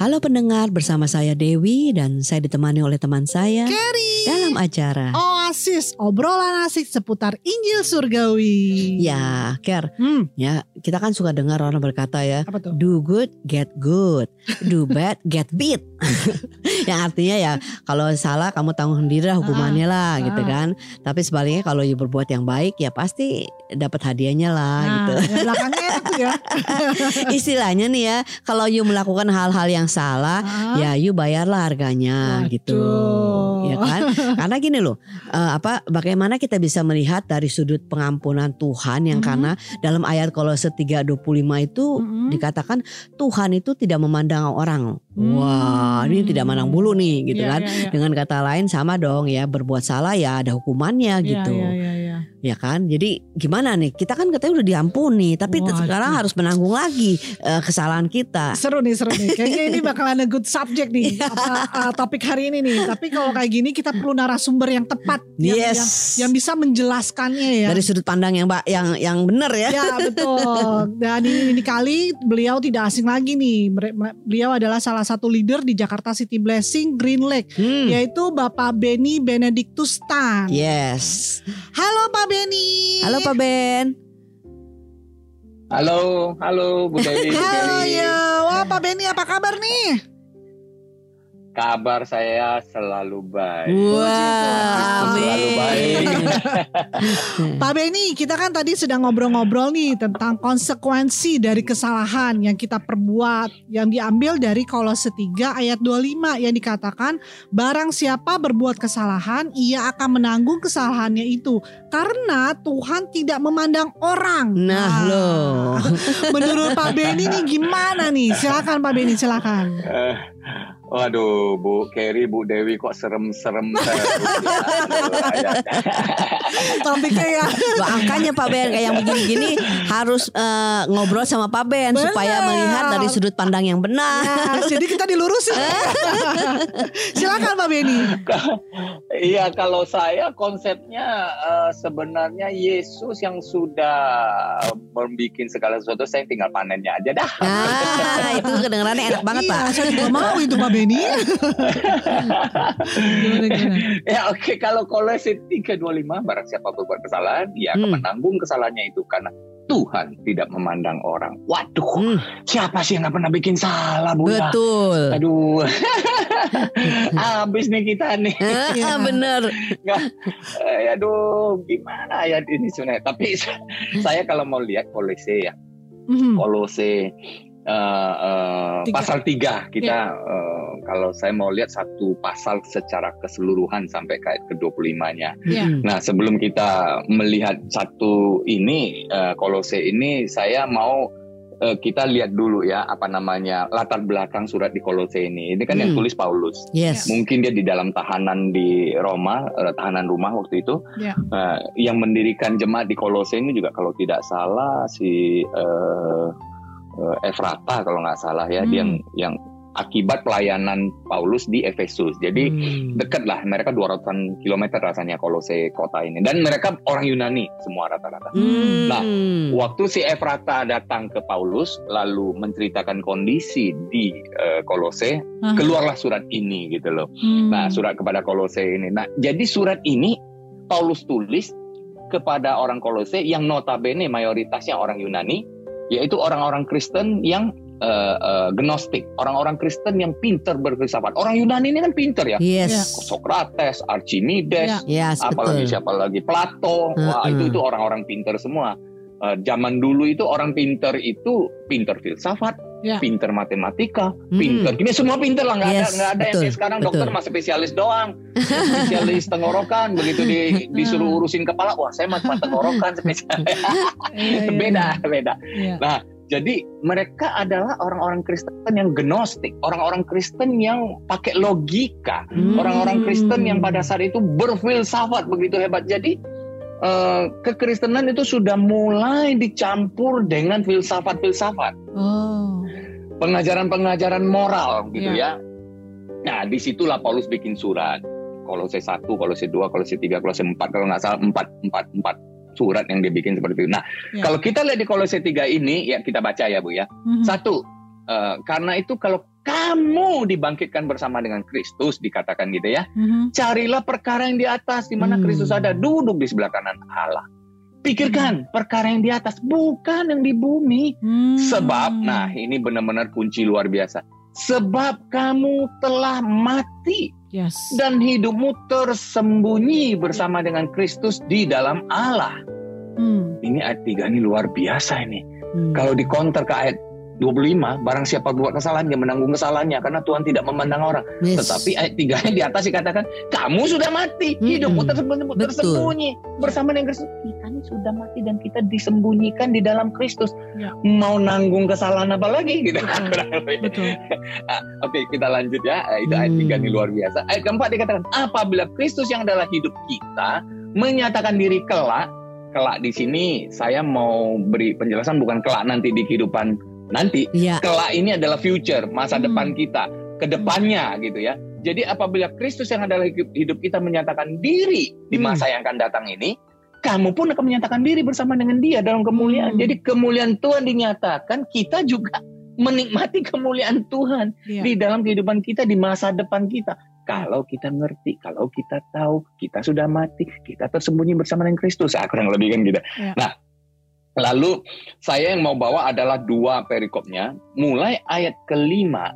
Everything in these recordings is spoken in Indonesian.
Halo pendengar, bersama saya Dewi dan saya ditemani oleh teman saya Kerry. dalam acara. Oasis, obrolan asik seputar Injil Surgawi. Ya, Ker, Hmm, ya kita kan suka dengar orang berkata ya, apa tuh? do good, get good, do bad, get beat. Yang artinya ya kalau salah kamu tanggung sendiri lah hukumannya lah ah. gitu kan. Tapi sebaliknya kalau you berbuat yang baik ya pasti dapat hadiahnya lah gitu. Nah, yang belakangnya itu ya. Istilahnya nih ya, kalau you melakukan hal-hal yang salah, Ah, ya you bayarlah harganya Waduh. gitu ya kan karena gini loh eh, apa bagaimana kita bisa melihat dari sudut pengampunan Tuhan yang Mhm. karena dalam ayat Kolose 3:25 itu mm-mm. dikatakan Tuhan itu tidak memandang orang Hmm. wah ini tidak mandang bulu nih gitu Iya, kan iya, iya. dengan kata lain sama dong ya berbuat salah ya ada hukumannya Iya, gitu iya, iya, iya. Ya kan jadi gimana nih kita kan katanya udah diampuni tapi Waduh. sekarang harus menanggung lagi eh, kesalahan kita Seru nih, seru nih. Kayaknya ini bakalan a good subject nih. Iya. apa, uh, topik hari ini nih. Tapi kalau kayak gini kita perlu narasumber yang tepat. Yang, yes yang, yang bisa menjelaskannya ya. dari sudut pandang yang yang yang benar ya. Ya betul. Dan ini, ini kali beliau tidak asing lagi nih. Beliau adalah salah satu leader di Jakarta City Blessing Green Lake. Hmm. Yaitu Bapak Benny Benedictus Tan. Yes. Halo Pak Benny. Halo Pak Ben. Halo, halo Bu Dewi. Halo ya. Wah Pak Benny apa kabar nih? Kabar saya selalu baik. Wah, Selalu baik. Pak Benny, kita kan tadi sedang ngobrol-ngobrol nih tentang konsekuensi dari kesalahan yang kita perbuat yang diambil dari Kolose 3 ayat 25 yang dikatakan barang siapa berbuat kesalahan ia akan menanggung kesalahannya itu karena Tuhan tidak memandang orang. Nah, loh. Menurut Pak Benny nih gimana nih? Silakan Pak Benny, silakan. Waduh, Bu Kerry, Bu Dewi kok serem-serem terus ya. Topiknya ya. Makanya Pak Ben kayak yang begini-gini harus eh, ngobrol sama Pak Ben Benar. supaya melihat dari sudut pandang yang benar. Nah, jadi kita dilurusin. silakan Pak Benny. Iya, kalau saya konsepnya eh, sebenarnya Yesus yang sudah membuat segala sesuatu, saya tinggal panennya aja dah. Nah, itu kedengarannya enak banget iya, Pak. saya juga mau itu Pak Benny. gimana, gimana? Ya oke kalau Kolose 3:25 barang siapa berbuat kesalahan dia akan Hmm. menanggung kesalahannya itu karena Tuhan tidak memandang orang. Waduh, Hmm, siapa sih yang nggak pernah bikin salah Bu? ya? betul. Aduh, habis nih kita nih. Ah, bener. Eh, aduh, gimana ya ini sebenarnya. Tapi saya kalau mau lihat Kolose ya, Mhm. Kolose eh, eh, Tiga. pasal 3 kita eh, kalau saya mau lihat satu pasal secara keseluruhan sampai ke ayat ke-25-nya. Iya. Mm-mm. Nah, sebelum kita melihat satu ini eh, Kolose ini saya mau eh, kita lihat dulu ya apa namanya latar belakang surat di Kolose ini. Ini kan yang Hmm. tulis Paulus. Yes. Mungkin dia di dalam tahanan di Roma, tahanan rumah waktu itu. Ya. Eh, yang mendirikan jemaat di Kolose ini juga kalau tidak salah si eh, eh, Efrata kalau nggak salah ya, dia yang Hmm. yang akibat pelayanan Paulus di Efesus. Jadi Hmm. dekat lah mereka 200-an kilometer rasanya Kolose kota ini dan mereka orang Yunani semua rata-rata. Hmm. Nah, Waktu si Efrata datang ke Paulus lalu menceritakan kondisi di eh, Kolose, Aha. keluarlah surat ini gitu loh. Hmm. Nah, surat kepada Kolose ini. Nah, jadi surat ini Paulus tulis kepada orang Kolose yang notabene mayoritasnya orang Yunani, yaitu orang-orang Kristen yang eh, eh, gnostik, orang-orang Kristen yang pinter berfilsafat. Orang Yunani ini kan pinter ya. Yes. Socrates, Archimedes, Yes, apalagi betul. siapa lagi Plato, wah itu itu orang-orang pinter semua. Eh, zaman dulu itu orang pinter itu pinter filsafat, Ya. pinter matematika, Hmm. pinter. Ini semua pinter lah, nggak Yes, ada nggak ada yang kayak sekarang betul. dokter mah spesialis doang, spesialis tenggorokan. Begitu di, disuruh urusin kepala, wah saya mah tenggorokan spesialis. Iya, iya, beda, beda. iya. Jadi mereka adalah orang-orang Kristen yang gnostik, orang-orang Kristen yang pakai logika, Hmm. orang-orang Kristen yang pada saat itu berfilsafat begitu hebat. Jadi kekristenan itu sudah mulai dicampur dengan filsafat-filsafat, Oh. pengajaran-pengajaran moral gitu Iya. ya. Nah, di situlah Paulus bikin surat. Kolose 1, Kolose 2, Kolose 3, Kolose 4 kalau nggak salah 4 4 4 surat yang dia bikin seperti itu. Nah, Ya. kalau kita lihat di Kolose 3 ini ya kita baca ya Bu ya. Mhm. Satu, eh, karena itu kalau kamu dibangkitkan bersama dengan Kristus dikatakan gitu ya. Mhm. Carilah perkara yang di atas di mana Hmm. Kristus ada duduk di sebelah kanan Allah. Pikirkan perkara yang di atas bukan yang di bumi. Hmm. Sebab nah ini benar-benar kunci luar biasa. Sebab kamu telah mati yes. dan hidupmu tersembunyi bersama dengan Kristus di dalam Allah. Hmm. Ini ayat 3 ini luar biasa ini. Hmm. Kalau dikonter ke ayat 25, barang siapa buat kesalahan dia menanggung kesalahannya karena Tuhan tidak memandang orang. Yes. Tetapi ayat 3 di atas dikatakan, kamu sudah mati, hidupmu tersembunyi, Betul. tersembunyi bersama dengan Kristus. Kita ini sudah mati dan kita disembunyikan di dalam Kristus. Ya. Mau nanggung kesalahan apa lagi gitu. Betul. Ah, Oke, kita lanjut ya. Ah, Itu ayat Hmm. 3 ini luar biasa. Ayat keempat dikatakan, apabila Kristus yang adalah hidup kita menyatakan diri kelak, kelak di sini saya mau beri penjelasan bukan kelak nanti di kehidupan nanti, Iya. kelak ini adalah future, masa Hmm. depan kita, ke depannya gitu ya. Jadi apabila Kristus yang adalah hidup, kita menyatakan diri di Hmm. masa yang akan datang ini, kamu pun akan menyatakan diri bersama dengan dia dalam kemuliaan. Hmm. Jadi kemuliaan Tuhan dinyatakan, kita juga menikmati kemuliaan Tuhan Iya. di dalam kehidupan kita di masa depan kita. Kalau kita ngerti, kalau kita tahu, kita sudah mati, kita tersembunyi bersama dengan Kristus. Ah, kurang lebih kan gitu. Ya. Nah, lalu saya yang mau bawa adalah dua perikopnya. Mulai ayat kelima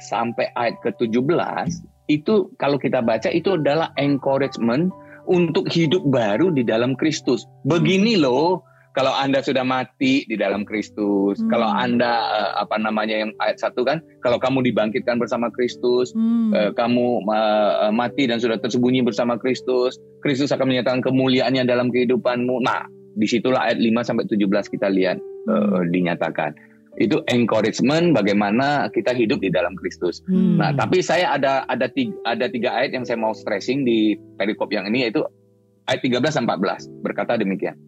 sampai ayat ke-17, itu kalau kita baca itu adalah encouragement untuk hidup baru di dalam Kristus. Begini loh, kalau Anda sudah mati di dalam Kristus, Hmm. kalau Anda eh, apa namanya yang ayat satu kan, kalau kamu dibangkitkan bersama Kristus, Hmm. eh, kamu eh, mati dan sudah tersembunyi bersama Kristus, Kristus akan menyatakan kemuliaannya dalam kehidupanmu. Nah, di situlah ayat 5 sampai 17 kita lihat eh, dinyatakan. Itu encouragement bagaimana kita hidup di dalam Kristus. Hmm. Nah, tapi saya ada ada tiga, ada tiga ayat yang saya mau stressing di perikop yang ini yaitu ayat 13 dan 14 berkata demikian.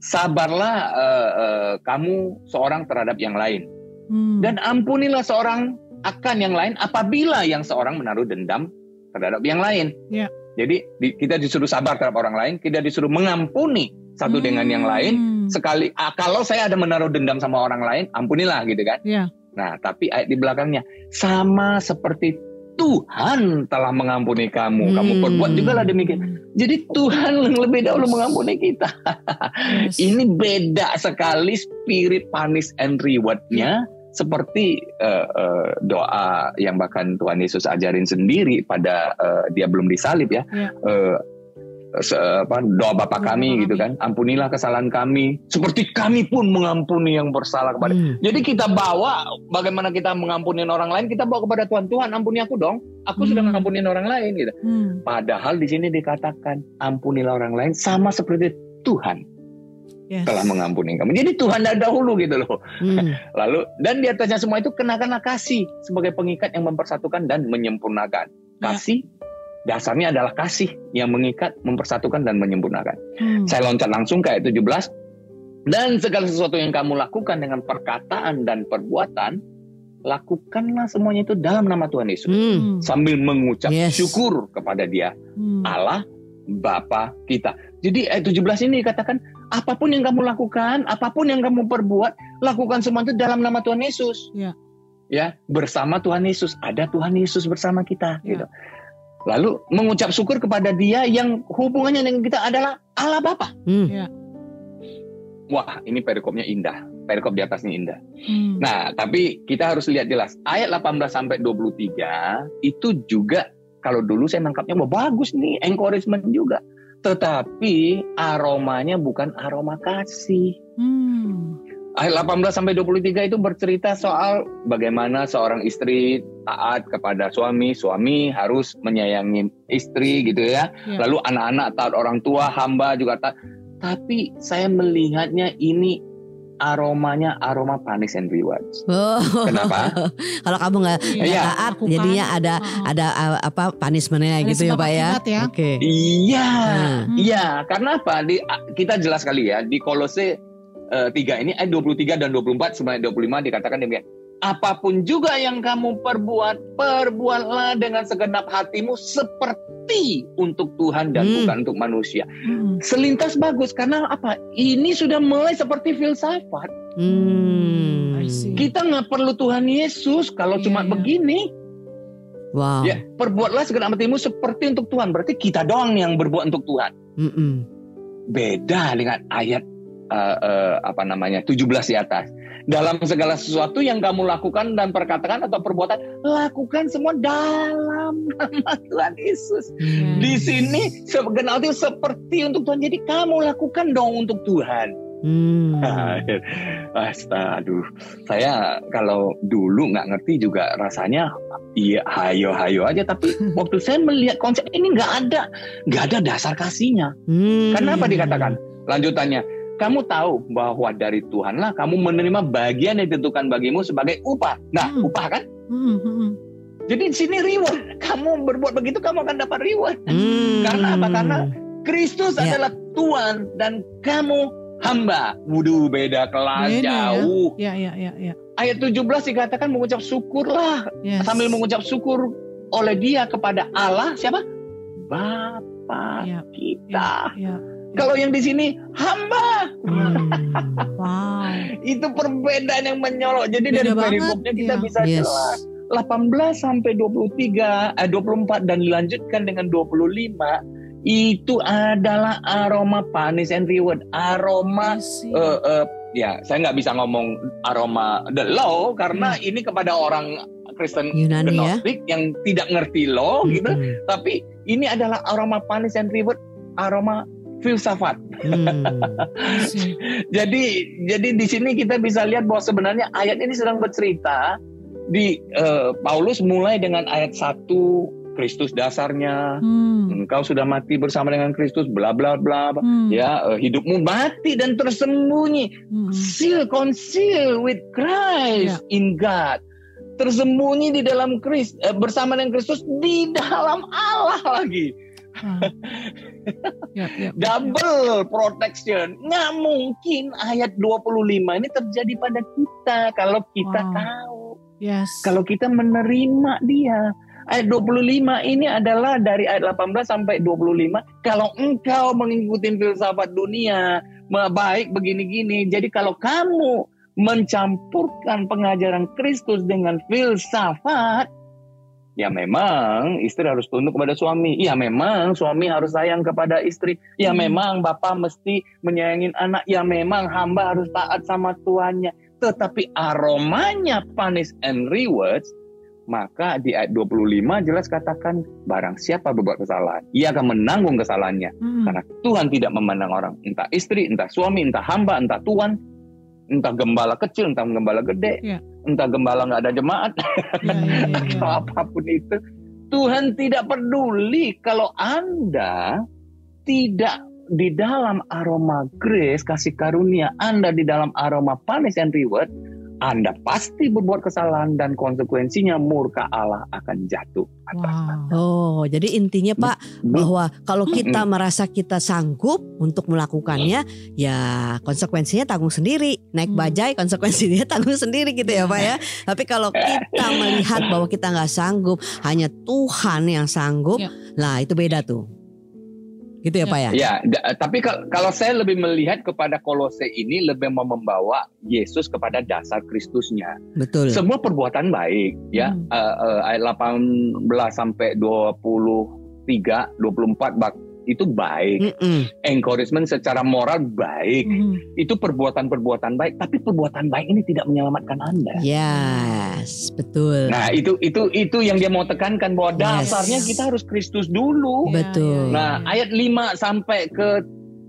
Sabarlah eh, eh, kamu seorang terhadap yang lain Hmm. dan ampunilah seorang akan yang lain apabila yang seorang menaruh dendam terhadap yang lain. Ya. Jadi di- kita disuruh sabar terhadap orang lain, kita disuruh mengampuni satu dengan yang lain. Hmm. Sekali ah, kalau saya ada menaruh dendam sama orang lain, ampunilah gitu kan. Ya. Nah, tapi ayat di belakangnya sama seperti Tuhan telah mengampuni kamu, kamu Hmm. perbuat juga lah demikian. Jadi Tuhan yang lebih dahulu mengampuni kita. Yes. Ini beda sekali spirit punish and reward-nya seperti eh, eh, doa yang bahkan Tuhan Yesus ajarin sendiri pada eh, dia belum disalib ya. Ya. Eh, se- apa, doa Bapa Doa kami gitu kan. Ampunilah kesalahan kami seperti kami pun mengampuni yang bersalah kepada Hmm. jadi kita bawa bagaimana kita mengampuni orang lain, kita bawa kepada Tuhan. Tuhan ampuni aku dong. Aku sudah Hmm. mengampuni orang lain gitu. Hmm. Padahal di sini dikatakan ampunilah orang lain sama seperti Tuhan Yes. telah mengampuni kamu. Jadi Tuhan dah dahulu gitu loh. Hmm. Lalu dan di atasnya semua itu kenakanlah kasih sebagai pengikat yang mempersatukan dan menyempurnakan. Ya. Dasarnya adalah kasih yang mengikat, mempersatukan dan menyempurnakan. Hmm. Saya loncat langsung ke ayat 17. Dan segala sesuatu yang kamu lakukan dengan perkataan dan perbuatan, lakukanlah semuanya itu dalam nama Tuhan Yesus. Hmm. Hmm. Sambil mengucap Yes. syukur kepada dia, Hmm. Allah, Bapa kita. Jadi ayat 17 ini dikatakan, apa pun yang kamu lakukan, apa pun yang kamu perbuat, lakukan semua itu dalam nama Tuhan Yesus. Ya. Ya, bersama Tuhan Yesus. Ada Tuhan Yesus bersama kita. Ya. Gitu. Lalu mengucap syukur kepada dia yang hubungannya dengan kita adalah Allah Bapa. Hmm. Wah, ini perikopnya indah. Perikop di atasnya indah. Hmm. Nah, tapi kita harus lihat jelas. Ayat 18 sampai 23 itu juga kalau dulu saya nangkapnya wah bagus nih, encouragement juga. Tetapi aromanya bukan aroma kasih. Hmm. Ayat 18 sampai 23 itu bercerita soal bagaimana seorang istri taat kepada suami, suami harus menyayangi istri gitu ya. Ya. Lalu anak-anak taat orang tua, hamba juga taat. Tapi saya melihatnya ini aromanya aroma punish and rewards. Oh. Kenapa? Kalau kamu nggak Iya. nggak taat, Lakukan. jadinya ada Oh, ada apa punishmentnya Ada gitu ya pak ya? ya. Oke. Iya, Hmm. iya. Karena apa? Di, kita jelas kali ya di Kolose eh, 3 ini ayat 23 dan 24 sampai 25 dikatakan demikian. apa pun juga yang kamu perbuat, perbuatlah dengan segenap hatimu seperti untuk Tuhan dan Hmm. bukan untuk manusia. Mm. Selintas bagus karena apa? Ini sudah mulai seperti filsafat. Hmm. Kita nggak perlu Tuhan Yesus kalau Iya, cuma iya. begini. Wow. Ya, perbuatlah segenap hatimu seperti untuk Tuhan. Berarti kita doang yang berbuat untuk Tuhan. Mm-mm. Beda dengan ayat eh, eh, apa namanya 17 di atas. Dalam segala sesuatu yang kamu lakukan dan perkatakan atau perbuatan, lakukan semua dalam nama Tuhan Yesus. Hmm. Di sini segenap itu seperti untuk Tuhan. Jadi kamu lakukan dong untuk Tuhan. Hmm. Astaga, aduh. Saya kalau dulu nggak ngerti juga rasanya iya hayo-hayo aja. Tapi waktu saya melihat konsep ini nggak ada, nggak ada dasar kasihnya. Hmm. Kenapa dikatakan? Lanjutannya, kamu tahu bahwa dari Tuhanlah kamu menerima bagian yang ditentukan bagimu sebagai upah. Nah, Hmm. upah kan? Mm, mm, Jadi di sini reward. Kamu berbuat begitu, kamu akan dapat reward. Hmm. Karena apa? Karena Kristus Ya. adalah Tuhan dan kamu hamba. Wuduh, beda kelas Beda ya. jauh. Ya, ya, ya, ya. Ayat 17 dikatakan mengucap syukurlah. Yes. Sambil mengucap syukur oleh dia kepada Allah. Siapa? Bapa Ya, kita. ya. Kalau yang di sini hamba. Hmm. Wow. Itu perbedaan yang menyolok. Jadi Beda dari perikopnya kita ya. bisa Yes. jelas. 18 sampai 23, eh, 24 dan dilanjutkan dengan 25 itu adalah aroma panis and reward. Aroma eh, eh, ya saya nggak bisa ngomong aroma the law karena ini kepada orang Kristen Yunani ya. Gnostik yang tidak ngerti law gitu. Hmm. Tapi ini adalah aroma panis and reward, aroma filsafat. Hmm. Jadi jadi di sini kita bisa lihat bahwa sebenarnya ayat ini sedang bercerita di eh, Paulus mulai dengan ayat 1 Kristus dasarnya Hmm. engkau sudah mati bersama dengan Kristus bla bla bla Hmm. ya eh, hidupmu mati dan tersembunyi Hmm. seal conceal with Christ in God tersembunyi di dalam Kristus bersama dengan Kristus di dalam Allah lagi Ah. Ya, ya. double protection. Nggak mungkin ayat 25 ini terjadi pada kita kalau kita Wow. tahu, Yes. kalau kita menerima dia. Ayat 25 ini adalah dari ayat 18 sampai 25. Kalau engkau mengikuti filsafat dunia, baik begini-gini. Jadi kalau kamu mencampurkan pengajaran Kristus dengan filsafat, ya memang istri harus tunduk kepada suami. Ya memang suami harus sayang kepada istri. Ya Hmm. memang bapak mesti menyayangin anak. Ya memang hamba harus taat sama tuannya. Tetapi aromanya punish and rewards, maka di ayat 25 jelas katakan barang siapa berbuat kesalahan, ia akan menanggung kesalahannya. Hmm. Karena Tuhan tidak memandang orang, entah istri, entah suami, entah hamba, entah tuan, entah gembala kecil, entah gembala gede, Ya. entah gembala nggak ada jemaat, ya, ya, ya. atau apa pun itu. Tuhan tidak peduli kalau Anda tidak di dalam aroma grace, kasih karunia, Anda di dalam aroma punish and reward, Anda pasti berbuat kesalahan dan konsekuensinya murka Allah akan jatuh atas Wow. Oh, jadi intinya Pak Bu- bahwa kalau kita merasa kita sanggup untuk melakukannya, ya konsekuensinya tanggung sendiri. Naik Hmm. bajai konsekuensinya tanggung sendiri gitu ya Pak ya. Tapi kalau kita melihat bahwa kita nggak sanggup, hanya Tuhan yang sanggup, Ya. lah itu beda tuh. Gitu ya Ya. Pak ya. Ya, da- tapi kal- kalau saya lebih melihat kepada Kolose ini lebih mau membawa Yesus kepada dasar Kristusnya. Betul. Semua perbuatan baik, ya. Hmm. Eh, eh, ayat 18 sampai 23, 24 bak itu baik. Mm-mm. Encouragement secara moral baik. Hmm. Itu perbuatan-perbuatan baik, tapi perbuatan baik ini tidak menyelamatkan Anda. Yes, betul. Nah, itu itu itu yang dia mau tekankan bahwa Yes. dasarnya kita harus Kristus dulu. Ya, Betul. ya, ya, Nah, ya. ayat 5 sampai ke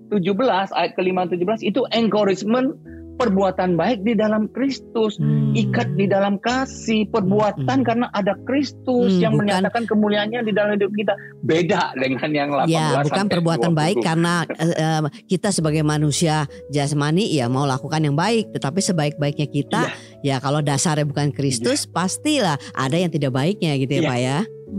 17, ayat ke-5 17 itu encouragement perbuatan baik di dalam Kristus, Hmm. ikat di dalam kasih, perbuatan Hmm. karena ada Kristus Hmm, yang bukan- menyatakan kemuliaannya di dalam hidup kita. Beda dengan yang 18 Ya, bukan perbuatan 20. baik karena eh, kita sebagai manusia jasmani ya mau lakukan yang baik, tetapi sebaik-baiknya kita ya kalau dasarnya bukan Kristus pastilah ada yang tidak baiknya gitu ya Iya. Pak ya.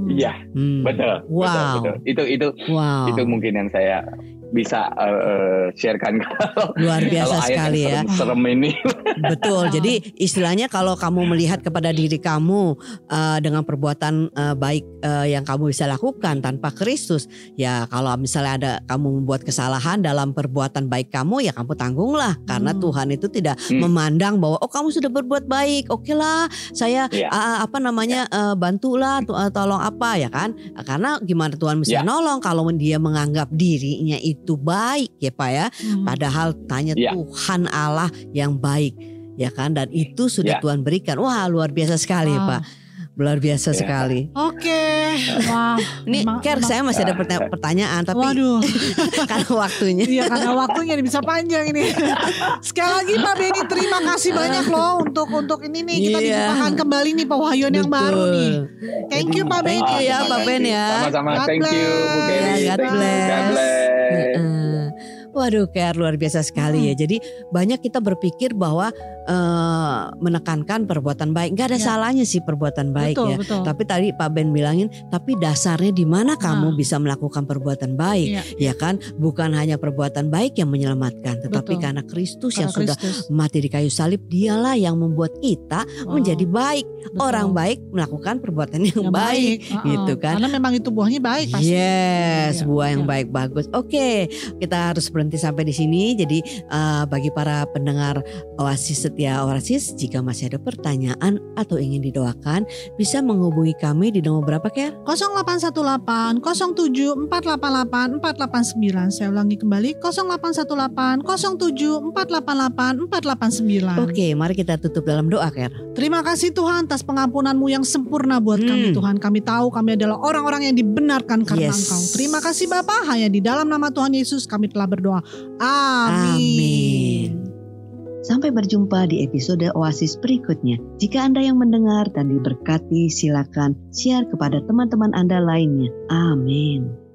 Iya, Hmm. betul. Wow. Betul, betul. Itu itu Wow. itu mungkin yang saya bisa uh, sharekan kalau Luar biasa kalau sekali ya. serem, serem ini. Betul. Jadi istilahnya kalau kamu melihat kepada diri kamu uh, dengan perbuatan uh, baik uh, yang kamu bisa lakukan tanpa Kristus, ya kalau misalnya ada kamu membuat kesalahan dalam perbuatan baik kamu, ya kamu tanggunglah karena Hmm. Tuhan itu tidak Hmm. memandang bahwa oh kamu sudah berbuat baik, oke lah saya Iya. uh, apa namanya uh, bantulah, to- uh, tolong apa ya kan? Karena gimana Tuhan bisa Ya. nolong kalau dia menganggap dirinya itu baik ya pak ya? Hmm. Padahal tanya Ya. Tuhan Allah yang baik ya kan dan itu sudah Ya. Tuhan berikan. Wah, luar biasa sekali Wow. Pak. Luar biasa Ya. sekali. Oke, wah. Ini memang- Ker saya masih ada pertanya- pertanyaan tapi Waduh, karena waktunya. iya karena waktunya nih bisa panjang ini. Sekali lagi Pak Benny terima kasih banyak loh untuk untuk ini nih kita Iya. dibukakan kembali nih pewahyuan yang baru nih. Thank you Pak you ya, Pak Ben ya. Sama-sama. Thank you, Bu. Ya, God bless. God bless. mm -mm. Waduh, Ker luar biasa sekali ya. Jadi banyak kita berpikir bahwa eh, menekankan perbuatan baik. Gak ada Ya. salahnya sih perbuatan baik betul, ya. betul. Tapi tadi Pak Ben bilangin, tapi dasarnya di mana kamu Nah. bisa melakukan perbuatan baik, Iya. ya kan? Bukan hanya perbuatan baik yang menyelamatkan, tetapi Betul. karena Kristus Karena yang sudah Kristus. mati di kayu salib, dialah yang membuat kita Oh, menjadi baik. betul. Orang baik melakukan perbuatan yang, Yang baik. Heeh. gitu kan. Karena memang itu buahnya baik pasti. Yes, Iya, buah yang iya. baik bagus. Oke, kita harus berhenti sampai di sini. Jadi eh, bagi para pendengar Oasis setia Oasis, jika masih ada pertanyaan atau ingin didoakan, bisa menghubungi kami di nomor berapa, Ker? 0818 07 488 489 Saya ulangi kembali 0818 07 488 489 Oke, mari kita tutup dalam doa, Ker. Terima kasih Tuhan atas pengampunanmu yang sempurna buat kami Hmm. Tuhan Kami tahu kami adalah orang-orang yang dibenarkan karena Yes. Engkau Terima kasih Bapa hanya di dalam nama Tuhan Yesus kami telah berdoa Amin, Amin. Sampai berjumpa di episode Oasis berikutnya. Jika Anda yang mendengar dan diberkati, silakan share kepada teman-teman Anda lainnya. Amin.